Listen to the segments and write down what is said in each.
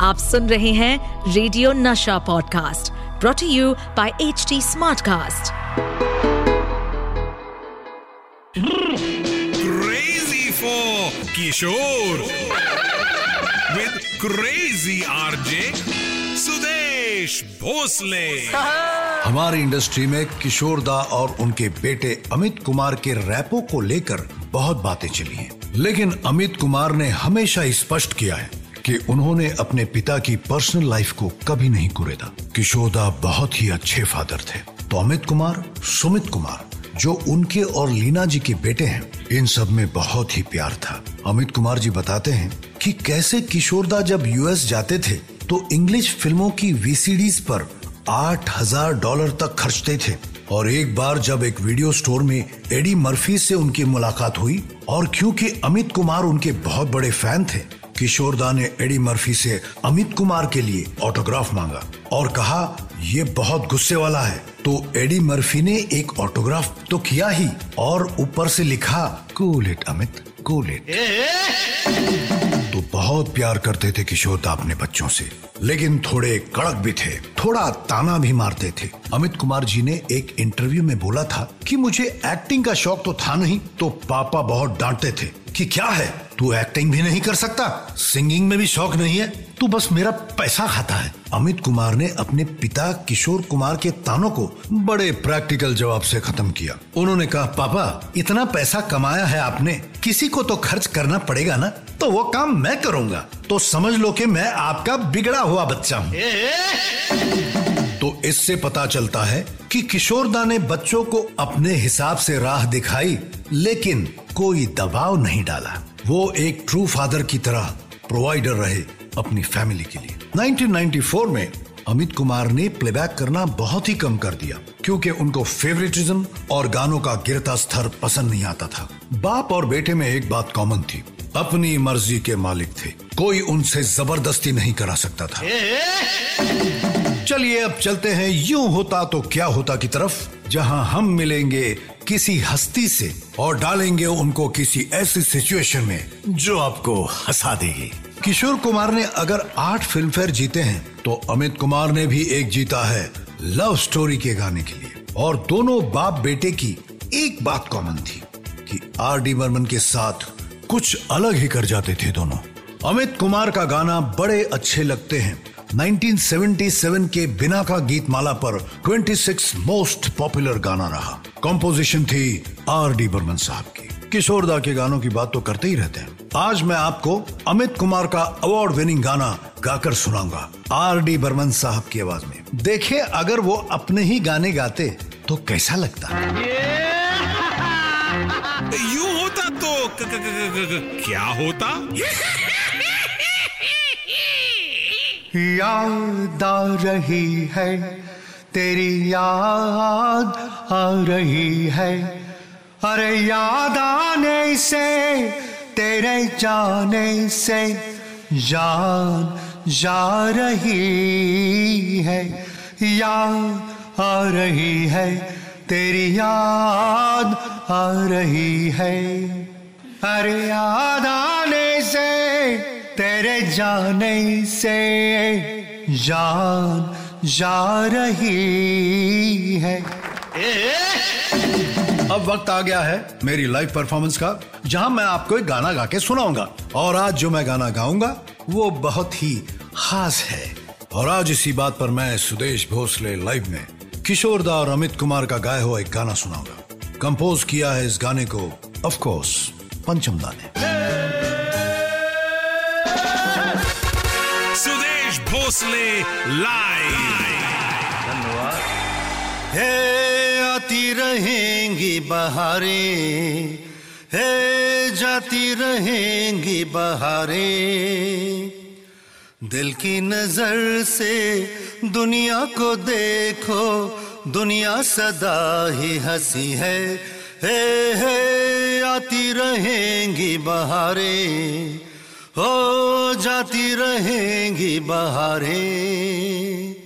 आप सुन रहे हैं radio Nasha podcast brought you by H T Smartcast Crazy for Kishore. With Crazy RJ Sudesh Bhosle हमारी industry में किशोर दा और उनके बेटे अमित कुमार के रैपो को लेकर बहुत बातें चली हैं। लेकिन अमित कुमार ने हमेशा स्पष्ट किया है कि उन्होंने अपने पिता की पर्सनल लाइफ को कभी नहीं कुरेदा। किशोर दा बहुत ही अच्छे फादर थे। तो अमित कुमार, सुमित कुमार, जो उनके और लीना जी के बेटे हैं, इन सब में बहुत ही प्यार था। अमित कुमार जी बताते हैं कि कैसे किशोरदा जब यूएस जाते थे तो इंग्लिश फ़िल्मों की वीसीडीज पर आठ हज़ार डॉलर तक खर्चते थे। और एक बार जब एक वीडियो स्टोर में एडी मर्फी से उनकी मुलाकात हुई, और क्योंकि अमित कुमार उनके बहुत बड़े फ़ैन थे किशोरदा ने एडी मर्फी से अमित कुमार के लिए ऑटोग्राफ मांगा और कहा, ये बहुत गुस्से वाला है। तो एडी मर्फी ने एक ऑटोग्राफ तो किया ही और ऊपर से लिखा cool it Amit cool it तो बहुत प्यार करते थे किशोरदा अपने बच्चों से, लेकिन थोड़े कड़क भी थे, थोड़ा ताना भी मारते थे। अमित कुमार जी ने एक इंटरव्यू में बोला था कि, मुझे एक्टिंग का शौक तो था नहीं तो पापा बहुत डांटते थे कि क्या है? तू एक्टिंग भी नहीं कर सकता। सिंगिंग में भी शौक नहीं है। तू बस मेरा पैसा खाता है। अमित कुमार ने अपने पिता किशोर कुमार के तानों को बड़े प्रैक्टिकल जवाब से खत्म किया। उन्होंने कहा, पापा, इतना पैसा कमाया है आपने। किसी को तो खर्च करना पड़ेगा ना? तो वो काम मैं करूँगा। तो समझ लो कि मैं आपका बिगड़ा हुआ बच्चा हूँ। तो इससे पता चलता है कि किशोरदा ने बच्चों को अपने हिसाब से राह दिखाई, लेकिन कोई दबाव नहीं डाला। वो एक ट्रू फादर की तरह प्रोवाइडर रहे अपनी फैमिली के लिए। 1994 में अमित कुमार ने प्लेबैक करना बहुत ही कम कर दिया, क्योंकि उनको फेवरेटिज्म और गानों का गिरता स्तर पसंद नहीं आता था। बाप और बेटे में एक बात कॉमन थी, अपनी मर्ज़ी के मालिक थे। कोई उनसे ज़बरदस्ती नहीं करा सकता था। चलिए अब चलते हैं, यूँ होता तो क्या होता की तरफ़, जहाँ हम मिलेंगे किसी हस्ती से और डालेंगे उनको किसी ऐसी सिचुएशन में जो आपको हंसा देगी। किशोर कुमार ने अगर आठ फ़िल्म फेयर जीते हैं तो अमित कुमार ने भी एक जीता है लव स्टोरी के गाने के लिए। और दोनों बाप बेटे की एक बात कॉमन थी कि आर डी बर्मन के साथ कुछ अलग ही कर जाते थे दोनों। अमित कुमार का गाना बड़े अच्छे लगते हैं। 1977 के बिना का गीत माला पर 26 मोस्ट पॉपुलर गाना रहा। कंपोजिशन थी आर डी बर्मन साहब की। किशोरदा के गानों की बात तो करते ही रहते हैं। आज मैं आपको अमित कुमार का अवार्ड विनिंग गाना गाकर सुनाऊँगा आर डी बर्मन साहब की आवाज़ में। देखिए अगर वो अपने ही गाने गाते तो कैसा लगता? यू होता तो क- क- क- क- क- क्या होता? याद आ रही है तेरी याद आ रही है। अरे याद आने से, तेरे जाने से जान जा रही है। याद आ रही है, तेरी याद आ रही है। अरे याद आने से, तेरे जाने से जान जा रही है। अब वक्त आ गया है मेरी लाइव परफॉर्मेंस का जहाँ मैं आपको एक गाना गा के सुनाऊँगा। और आज जो मैं गाना गाऊँगा वो बहुत ही खास है। और आज इसी बात पर मैं सुदेश भोसले लाइव में किशोरदा और अमित कुमार का गाया हुआ एक गाना सुनाऊँगा। कंपोज किया है इस गाने को ऑफ़ कोर्स पंचमदा ने सुदेश भोसले लाइव हे आती रहेंगी बहारें, हे जाती रहेंगी बहारें, दिल की नज़र से दुनिया को देखो, दुनिया सदा ही हँसी है। हे हे आती रहेंगी बहारें हो जाती रहेंगी बहारें।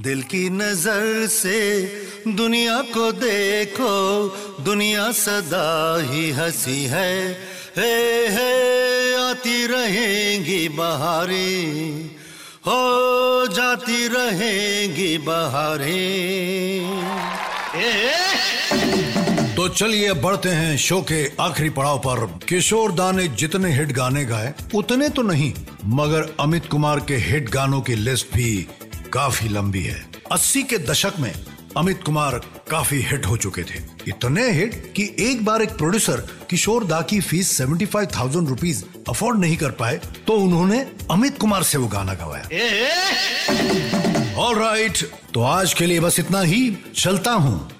दिल की नज़र से दुनिया को देखो, दुनिया सदा ही हँसी है। हे हे, आती रहेंगी बहारें। हो जाती रहेंगी बहारें। तो चलिए बढ़ते हैं शो के आखिरी पड़ाव पर। किशोर दा ने जितने हिट गाने गाए उतने तो नहीं मगर अमित कुमार के हिट गानों की लिस्ट भी काफ़ी लंबी है। 80 के दशक में अमित कुमार काफ़ी हिट हो चुके थे। इतने हिट कि एक बार एक प्रोड्यूसर किशोर दा की fees seventy five thousand rupees afford नहीं कर पाए तो उन्होंने अमित कुमार से वो गाना गवाया। ऑल राइट तो आज के लिए बस इतना ही। चलता हूँ।